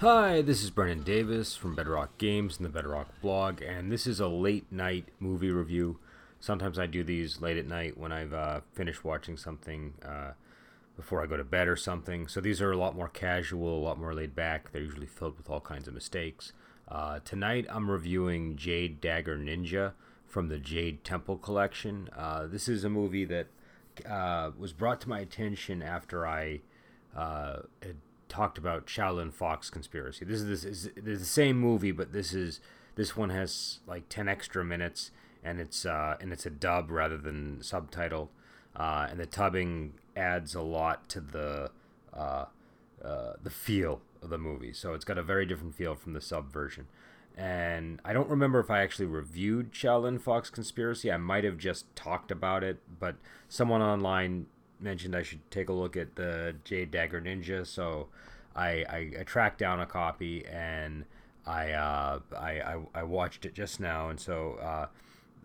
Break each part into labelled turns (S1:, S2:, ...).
S1: Hi, this is Brennan Davis from Bedrock Games and the Bedrock blog, and this is a late night movie review. Sometimes I do these late at night when I've uh, finished watching something uh, before I go to bed or something. So these are a lot more casual, a lot more laid back. They're usually filled with all kinds of mistakes. Uh, tonight I'm reviewing Jade Dagger Ninja from the Jade Temple collection. Uh, this is a movie that uh, was brought to my attention after I uh, had talked about Shaolin Fox conspiracy. This is this is, the same movie, but this is this one has like ten extra minutes, and it's uh, and it's a dub rather than subtitled, uh, and the tubbing adds a lot to the uh, uh, the feel of the movie. So it's got a very different feel from the sub version. And I don't remember if I actually reviewed Shaolin Fox Conspiracy. I might have just talked about it, but someone online mentioned I should take a look at the Jade Dagger Ninja, so I, I, I tracked down a copy and I, uh, I, I, I watched it just now, and so uh,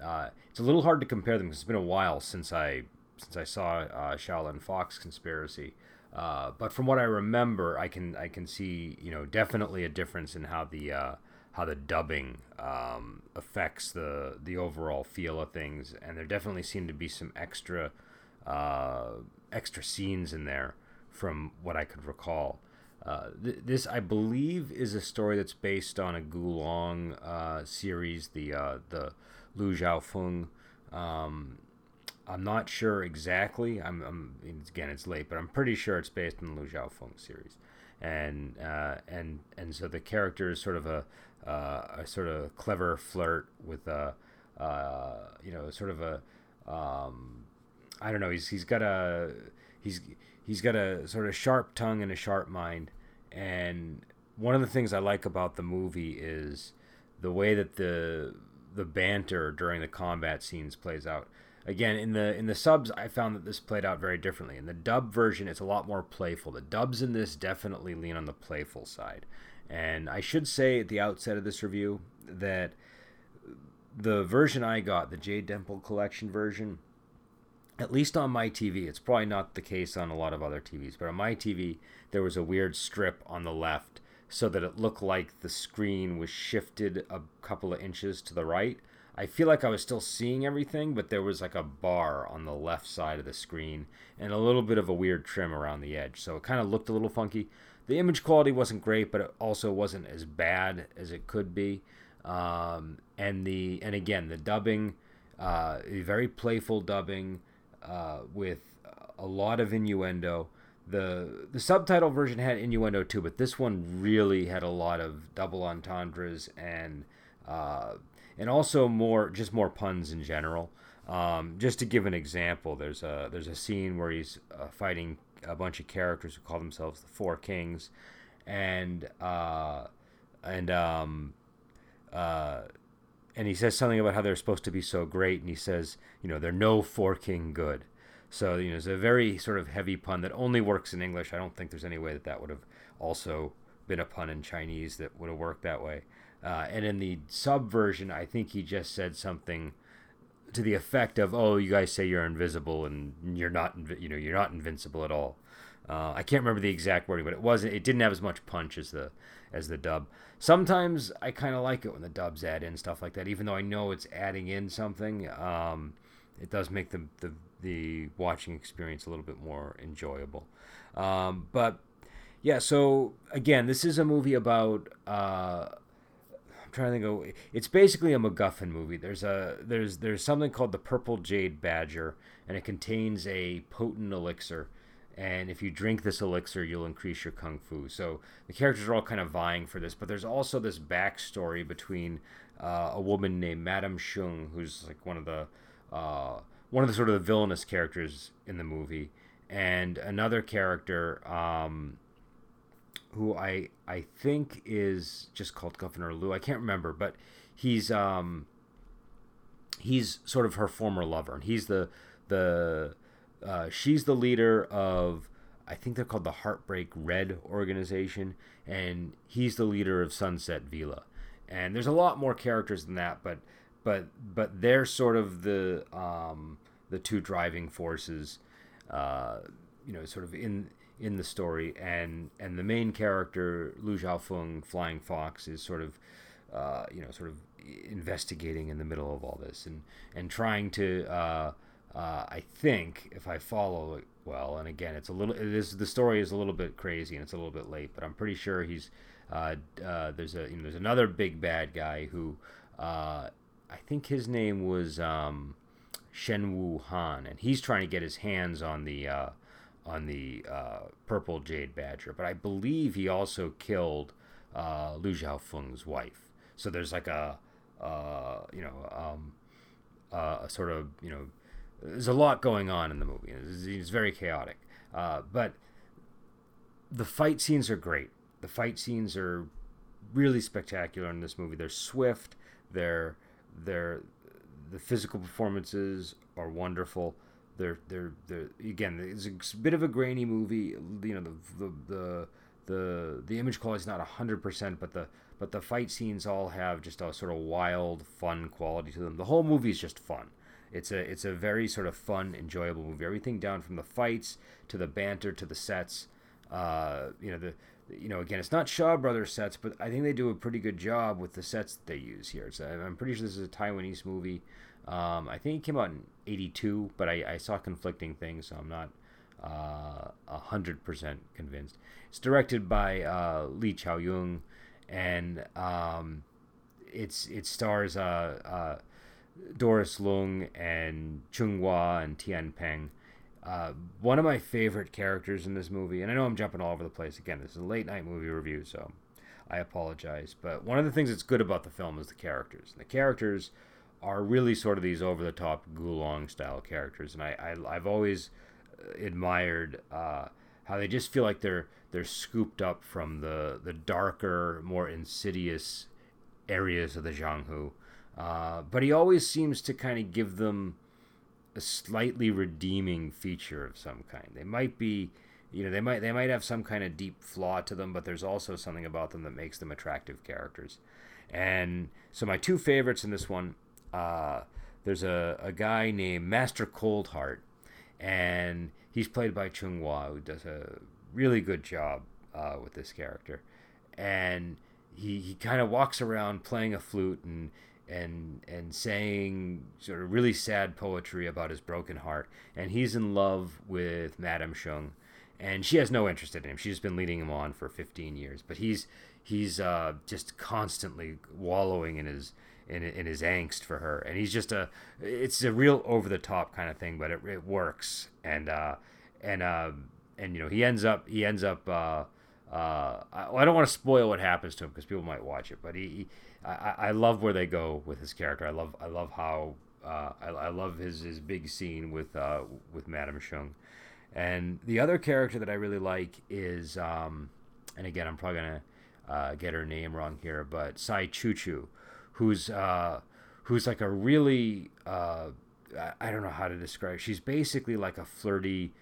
S1: uh, it's a little hard to compare them because it's been a while since I since I saw uh, Shaolin Fox Conspiracy. Uh, but from what I remember, I can I can see you know definitely a difference in how the uh, how the dubbing um, affects the the overall feel of things, and there definitely seem to be some extra uh, extra scenes in there from what I could recall. Uh, th- this, I believe, is a story that's based on a Gulong uh, series, the uh, the Lu Xiaofeng. Um, I'm not sure exactly. I'm, I'm, again, it's late, but I'm pretty sure it's based on the Lu Xiaofeng series, and uh, and and so the character is sort of a uh, a sort of clever flirt with a you know sort of a um, I don't know. He's he's got a he's he's got a sort of sharp tongue and a sharp mind. And one of the things I like about the movie is the way that the the banter during the combat scenes plays out. Again, in the in the subs, I found that this played out very differently. In the dub version, it's a lot more playful. The dubs in this definitely lean on the playful side. And I should say at the outset of this review that the version I got, the Jade Temple Collection version, at least on my TV, it's probably not the case on a lot of other TVs, but on my TV, there was a weird strip on the left so that it looked like the screen was shifted a couple of inches to the right. I feel like I was still seeing everything, but there was like a bar on the left side of the screen and a little bit of a weird trim around the edge. So it kind of looked a little funky. The image quality wasn't great, but it also wasn't as bad as it could be. Um, and the and again the dubbing, uh, very playful dubbing uh, with a lot of innuendo. The the subtitle version had innuendo too, but this one really had a lot of double entendres and uh, and also more just more puns in general. Um, just to give an example, there's a there's a scene where he's uh, fighting a bunch of characters who call themselves the Four Kings, and uh, and um, uh, and he says something about how they're supposed to be so great, and he says, you know, they're no four king good. So you know, it's a very sort of heavy pun that only works in English. I don't think there's any way that that would have also been a pun in Chinese that would have worked that way. Uh, and in the sub version, I think he just said something to the effect of, "Oh, you guys say you're invisible, and you're not. You know, you're not invincible at all." Uh, I can't remember the exact wording, but it wasn't. It didn't have as much punch as the as the dub. Sometimes I kind of like it when the dubs add in stuff like that, even though I know it's adding in something. Um, it does make the, the the watching experience a little bit more enjoyable. Um, but yeah, so again, this is a movie about. Uh, I'm trying to of. It's basically a MacGuffin movie. There's a there's there's something called the Purple Jade Badger, and it contains a potent elixir and if you drink this elixir, you'll increase your kung fu. So the characters are all kind of vying for this, but there's also this backstory between uh, a woman named Madame Shung, who's like one of the uh, one of the sort of the villainous characters in the movie, and another character um, who I I think is just called Governor Lu. I can't remember, but he's um, he's sort of her former lover, and he's the the uh, she's the leader of, I think they're called the Heartbreak Red organization, and he's the leader of Sunset Villa. And there's a lot more characters than that, but but but they're sort of the um, the two driving forces, uh, you know, sort of in in the story, and and the main character Lu Xiaofeng, Flying Fox, is sort of uh, you know sort of investigating in the middle of all this and and trying to uh, uh, I think if I follow it well, and again it's a little it is the story is a little bit crazy and it's a little bit late, but I'm pretty sure he's uh, uh, there's a you know there's another big bad guy who uh, I think his name was um, Shen Wu Han, and he's trying to get his hands on the uh, on the uh, purple jade badger. But I believe he also killed uh, Lu Xiaofeng's wife. So there's like a you know um, a sort of you know there's a lot going on in the movie. It's, it's very chaotic, uh, but the fight scenes are great. The fight scenes are really spectacular in this movie. They're swift. They're they're the physical performances are wonderful. They're they're they're again. It's a bit of a grainy movie. You know the the the the, the image quality is not hundred percent, but the but the fight scenes all have just a sort of wild, fun quality to them. The whole movie is just fun. It's a it's a very sort of fun, enjoyable movie. Everything down from the fights to the banter to the sets. Uh, you know the you know again it's not Shaw Brothers sets, but I think they do a pretty good job with the sets that they use here. So I'm pretty sure this is a Taiwanese movie. Um, I think it came out in '82, but I, I saw conflicting things, so I'm not uh, a hundred percent convinced. It's directed by uh, Lee Chow Yung, and um, it's it stars uh, uh, Doris Lung and Chung Hua and Tian Peng. Uh, one of my favorite characters in this movie, and I know I'm jumping all over the place again. This is a late night movie review, so I apologize. But one of the things that's good about the film is the characters. And the characters are really sort of these over the top Gulong style characters, and I, I have always admired uh, how they just feel like they're they're scooped up from the the darker, more insidious areas of the Jianghu. Uh, but he always seems to kind of give them a slightly redeeming feature of some kind. They might be, you know, they might they might have some kind of deep flaw to them, but there's also something about them that makes them attractive characters. And so my two favorites in this one, uh, there's a, a guy named Master Coldheart, and he's played by Chung Hua, who does a really good job uh, with this character. And he, he kind of walks around playing a flute and and and saying sort of really sad poetry about his broken heart. And he's in love with Madame Shung, and she has no interest in him. She's been leading him on for 15 years, but he's he's uh, just constantly wallowing in his in, in his angst for her, and he's just a it's a real over the top kind of thing, but it, it works, and uh, and uh, and you know he ends up he ends up. Uh, uh, I, I don't want to spoil what happens to him because people might watch it, but he, he I, I love where they go with his character. I love I love how uh, I, I love his, his big scene with uh, with Madame Shung, and the other character that I really like is um, and again I'm probably gonna uh, get her name wrong here, but Sai Chu Chu, who's uh, who's like a really uh, I don't know how to describe. She's basically like a flirty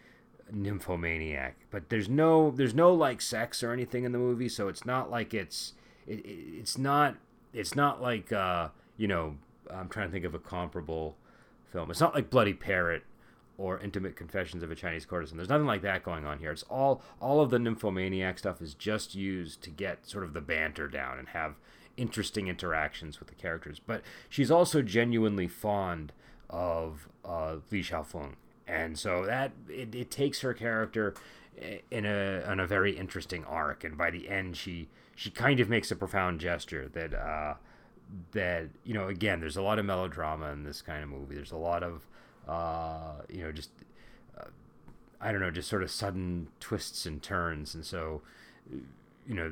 S1: nymphomaniac, but there's no there's no like sex or anything in the movie, so it's not like it's it, it's not it's not like uh, you know I'm trying to think of a comparable film. It's not like Bloody Parrot or Intimate Confessions of a Chinese Courtesan. There's nothing like that going on here. It's all all of the nymphomaniac stuff is just used to get sort of the banter down and have interesting interactions with the characters. But she's also genuinely fond of uh, Li Xiaofeng, and so that it, it takes her character in a in a very interesting arc. And by the end, she she kind of makes a profound gesture that uh, that you know again, there's a lot of melodrama in this kind of movie. There's a lot of uh, you know just uh, I don't know, just sort of sudden twists and turns, and so you know,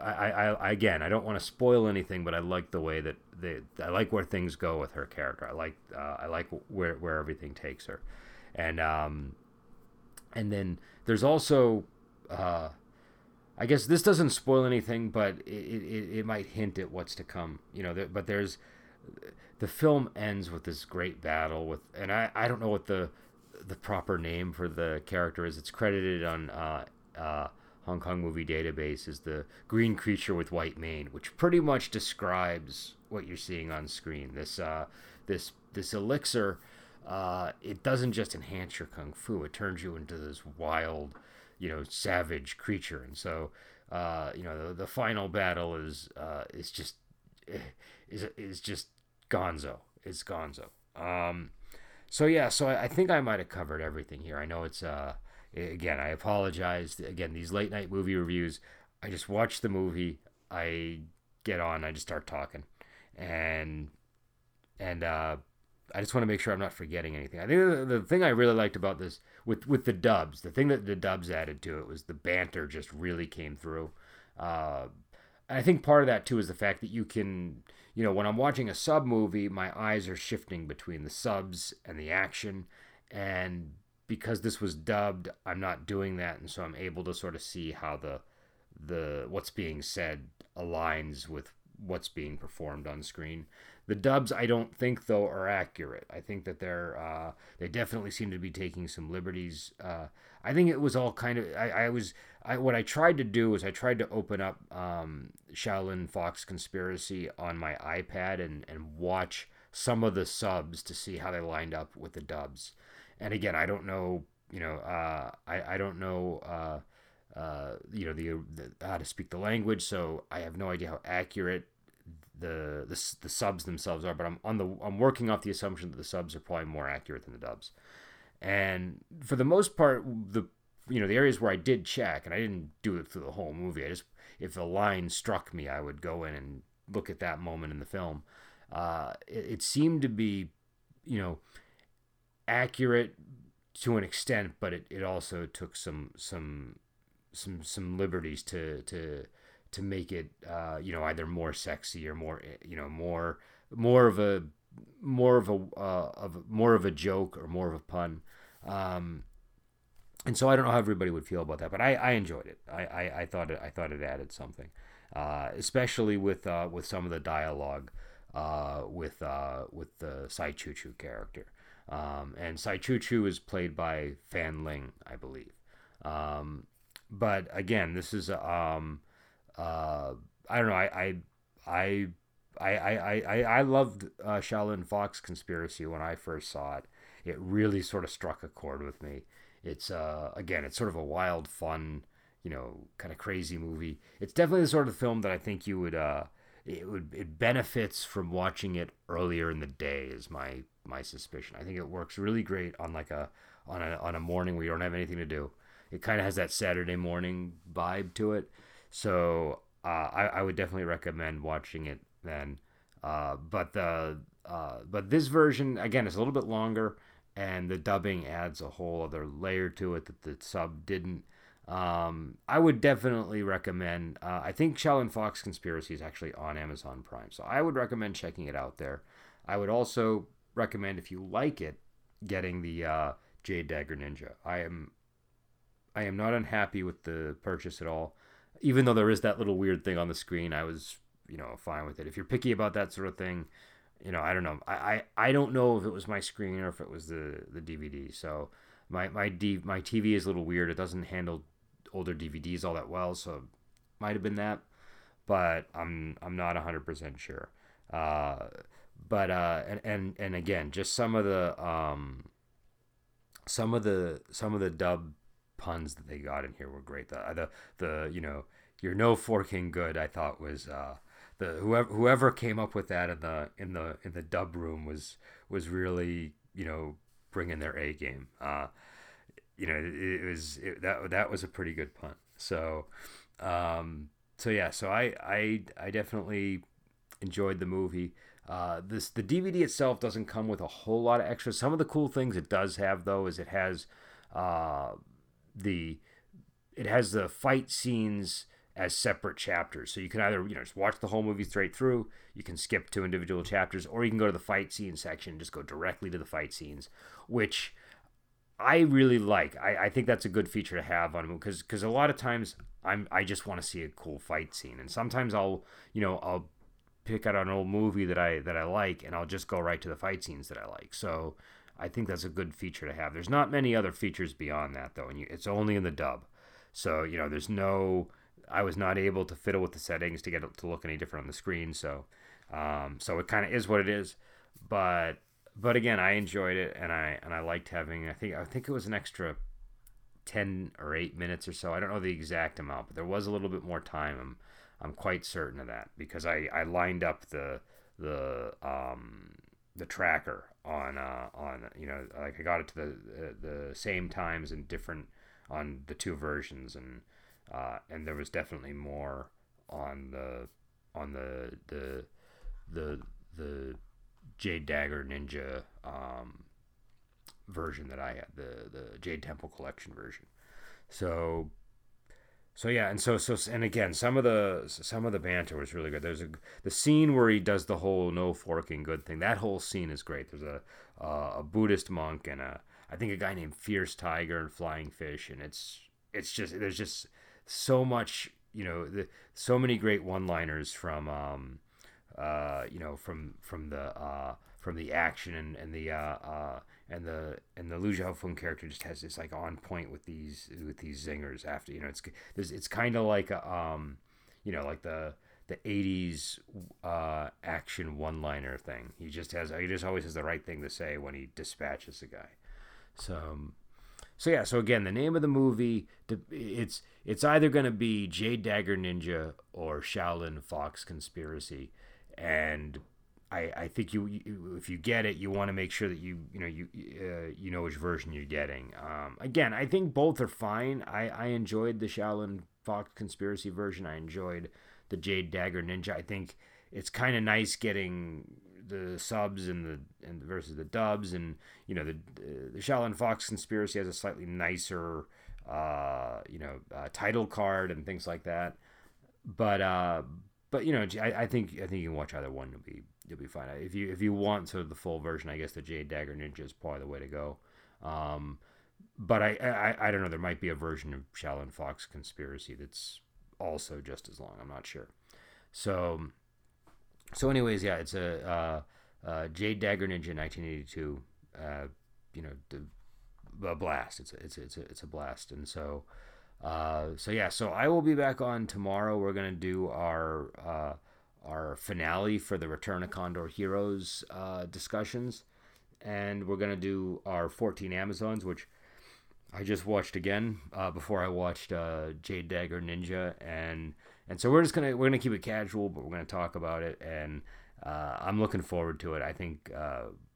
S1: I, I, again, I don't want to spoil anything, but I like the way that they, I like where things go with her character. I like, uh, I like where where everything takes her, and um, and then there's also, uh, I guess this doesn't spoil anything, but it, it, it might hint at what's to come. You know, but there's the film ends with this great battle with, and I, I don't know what the the proper name for the character is. It's credited on uh, uh, Hong Kong Movie Database is the green creature with white mane, which pretty much describes what you're seeing on screen. This uh, this this elixir, uh, it doesn't just enhance your kung fu; it turns you into this wild, you know savage creature, and so uh, you know the, the final battle is uh, is just is is just Gonzo. It's Gonzo. Um, so yeah, so I, I think I might have covered everything here. I know it's uh again I apologize again these late night movie reviews. I just watch the movie. I get on. I just start talking, and and uh, I just want to make sure I'm not forgetting anything. I think the, the thing I really liked about this with with the dubs, the thing that the dubs added to it was the banter just really came through. Uh, I think part of that too is the fact that you can, you know, when I'm watching a sub movie, my eyes are shifting between the subs and the action, and because this was dubbed, I'm not doing that, and so I'm able to sort of see how the the what's being said aligns with what's being performed on screen. The dubs, I don't think though, are accurate. I think that they're uh, they definitely seem to be taking some liberties. Uh, I think it was all kind of. I, I was. I what I tried to do was I tried to open up um, Shaolin Fox Conspiracy on my iPad and and watch some of the subs to see how they lined up with the dubs. And again, I don't know. You know, uh, I I don't know. Uh, you know the, the, how to speak the language, so I have no idea how accurate the, the the subs themselves are, but I'm on the I'm working off the assumption that the subs are probably more accurate than the dubs. And for the most part, the you know the areas where I did check, and I didn't do it through the whole movie. I just if a line struck me, I would go in and look at that moment in the film. Uh, it, it seemed to be, you know, accurate to an extent, but it, it also took some some some some liberties to to to make it uh, you know either more sexy or more you know more more of a more of a uh, of more of a joke or more of a pun. Um, and so I don't know how everybody would feel about that, but I, I enjoyed it. I, I, I thought it I thought it added something, uh, especially with uh, with some of the dialogue uh, with uh, with the Sai Chu Chu character. Um, and Sai Chu Chu is played by Fan Ling, I believe. Um, but again, this is um, uh, I don't know. I I I I I I loved uh, Shaolin Fox Conspiracy when I first saw it. It really sort of struck a chord with me. It's uh again, it's sort of a wild, fun, you know, kind of crazy movie. It's definitely the sort of film that I think you would uh it would it benefits from watching it earlier in the day is my my suspicion. I think it works really great on like a on a on a morning where you don't have anything to do. It kind of has that Saturday morning vibe to it. So uh, I, I would definitely recommend watching it then. Uh, but the uh, but this version again is a little bit longer, and the dubbing adds a whole other layer to it that the sub didn't. Um, I would definitely recommend. Uh, I think Shaolin Fox Conspiracy is actually on Amazon Prime, so I would recommend checking it out there. I would also recommend if you like it, getting the uh, Jade Dagger Ninja. I am I am not unhappy with the purchase at all even though there is that little weird thing on the screen, I was, you know, fine with it. If you're picky about that sort of thing, you know, I don't know. I, I, I don't know if it was my screen or if it was the, the DVD. So my my D, my TV is a little weird. It doesn't handle older DVDs all that well, so might have been that, but I'm I'm not 100% sure. Uh, but uh, and and and again, just some of the um, some of the some of the dub puns that they got in here were great. The the the you know you're no forking good. I thought was uh, the whoever whoever came up with that in the in the in the dub room was was really you know bringing their A game. Uh, you know it, it was it, that that was a pretty good pun. So um, so yeah, so I I I definitely enjoyed the movie. Uh, this the DVD itself doesn't come with a whole lot of extras. Some of the cool things it does have though is it has uh, the it has the fight scenes as separate chapters. So you can either, you know, just watch the whole movie straight through, you can skip to individual chapters, or you can go to the fight scene section and just go directly to the fight scenes, which I really like. I, I think that's a good feature to have on because because a lot of times I'm I just want to see a cool fight scene, and sometimes I'll you know I'll pick out an old movie that I that I like, and I'll just go right to the fight scenes that I like. So I think that's a good feature to have. There's not many other features beyond that though, and you, it's only in the dub. So you know, there's no. I was not able to fiddle with the settings to get it to look any different on the screen. So, um, so it kind of is what it is. But but again, I enjoyed it, and I and I liked having. I think I think it was an extra ten or eight minutes or so. I don't know the exact amount, but there was a little bit more time. I'm I'm quite certain of that because I, I lined up the the um, the tracker on uh, on you know like I got it to the the same times and different on the two versions and uh, and there was definitely more on the on the the the the Jade Dagger Ninja um, version that I had the the Jade Temple Collection version. So so yeah, and so so and again, some of the some of the banter was really good. There's a the scene where he does the whole no forking good thing. That whole scene is great. There's a uh, a Buddhist monk and a I think a guy named Fierce Tiger and Flying Fish, and it's it's just there's just so much you know the so many great one-liners from um uh you know from from the uh from the action and and the uh, uh and the and the Liu Xiaofeng character just has this like on point with these with these zingers after you know it's it's, it's kind of like a, um you know like the the 80s uh, action one liner thing. He just has he just always has the right thing to say when he dispatches a guy. So um, so yeah so again the name of the movie it's it's either going to be Jade Dagger Ninja or Shaolin Fox Conspiracy and I, I think you, you, if you get it, you want to make sure that you you know you uh, you know which version you're getting. Um, again, I think both are fine. I, I enjoyed the Shaolin Fox conspiracy version. I enjoyed the Jade Dagger Ninja. I think it's kind of nice getting the subs and the and versus the dubs, and you know the the Shaolin Fox conspiracy has a slightly nicer uh, you know uh, title card and things like that. But uh, but you know I, I think I think you can watch either one. Be you'll be fine. If you if you want sort of the full version, I guess the Jade Dagger Ninja is probably the way to go. Um, but I, I I don't know. There might be a version of Shaolin Fox Conspiracy that's also just as long. I'm not sure. So so anyways, yeah, it's a uh, uh, Jade Dagger Ninja 1982. Uh, you know, a blast. It's a, it's a, it's a, it's a blast. And so uh, so yeah, so I will be back on tomorrow. We're gonna do our uh, our finale for the Return of Condor Heroes uh, discussions, and we're gonna do our 14 Amazons, which I just watched again uh, before I watched uh, Jade Dagger Ninja, and and so we're just gonna we're gonna keep it casual, but we're gonna talk about it, and uh, I'm looking forward to it. I think.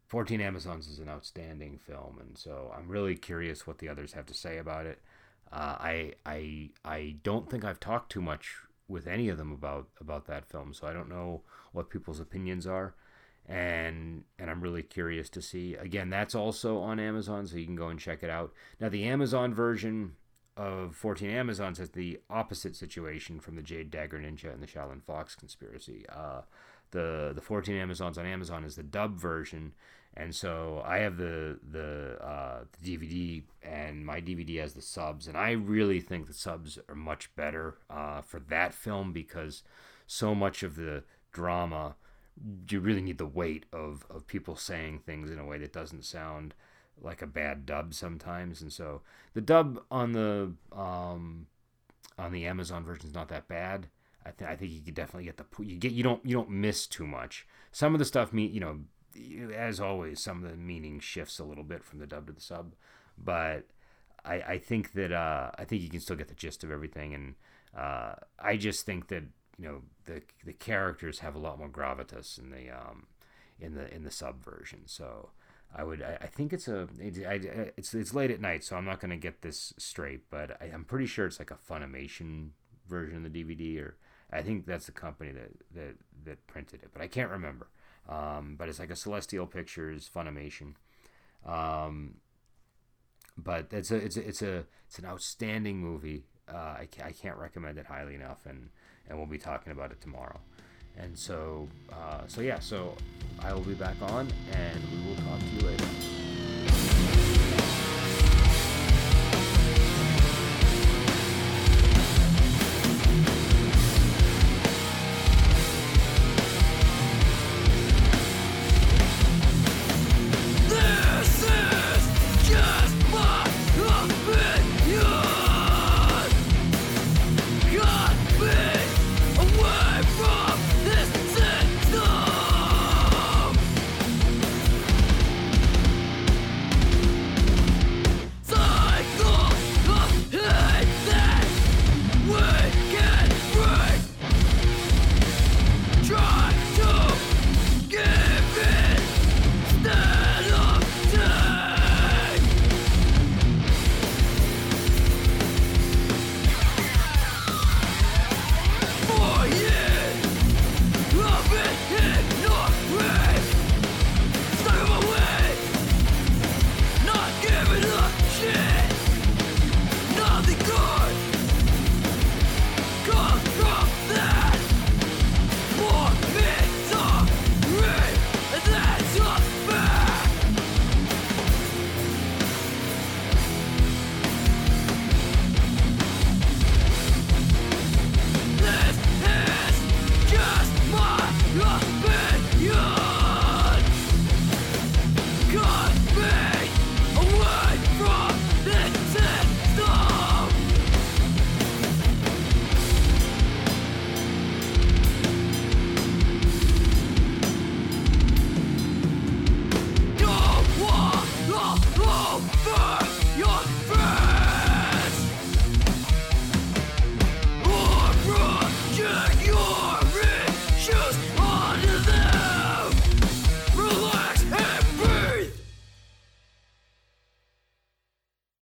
S1: 14 Amazons is an outstanding film, and so I'm really curious what the others have to say about it. Uh, I I I don't think I've talked too much with any of them about about that film, so I don't know what people's opinions are, and and I'm really curious to see. Again, that's also on Amazon, so you can go and check it out. Now, the Amazon version of 14 Amazons has the opposite situation from the Jade Dagger Ninja and the Shaolin Fox conspiracy. Uh, the the 14 Amazons on Amazon is the dub version, and so I have the the, uh, the DVD, and my DVD has the subs, and I really think the subs are much better uh, for that film because so much of the drama, you really need the weight of of people saying things in a way that doesn't sound like a bad dub sometimes, and so the dub on the um, on the Amazon version is not that bad. I, th- I think you could definitely get the you get you don't you don't miss too much. Some of the stuff me you know as always, some of the meaning shifts a little bit from the dub to the sub, but I, I think that uh, I think you can still get the gist of everything, and uh, I just think that you know the the characters have a lot more gravitas in the um, in the in the sub version. So I would I, think it's a it's it's late at night, so I'm not going to get this straight, but I, I'm pretty sure it's like a Funimation version of the DVD, or I think that's the company that that that printed it, but I can't remember. Um, but it's like a Celestial Pictures Funimation. Um, but it's a it's a, it's a it's an outstanding movie. Uh, I, I can't recommend it highly enough, and and we'll be talking about it tomorrow. And so uh, so yeah, so I will be back on, and we will talk to you later.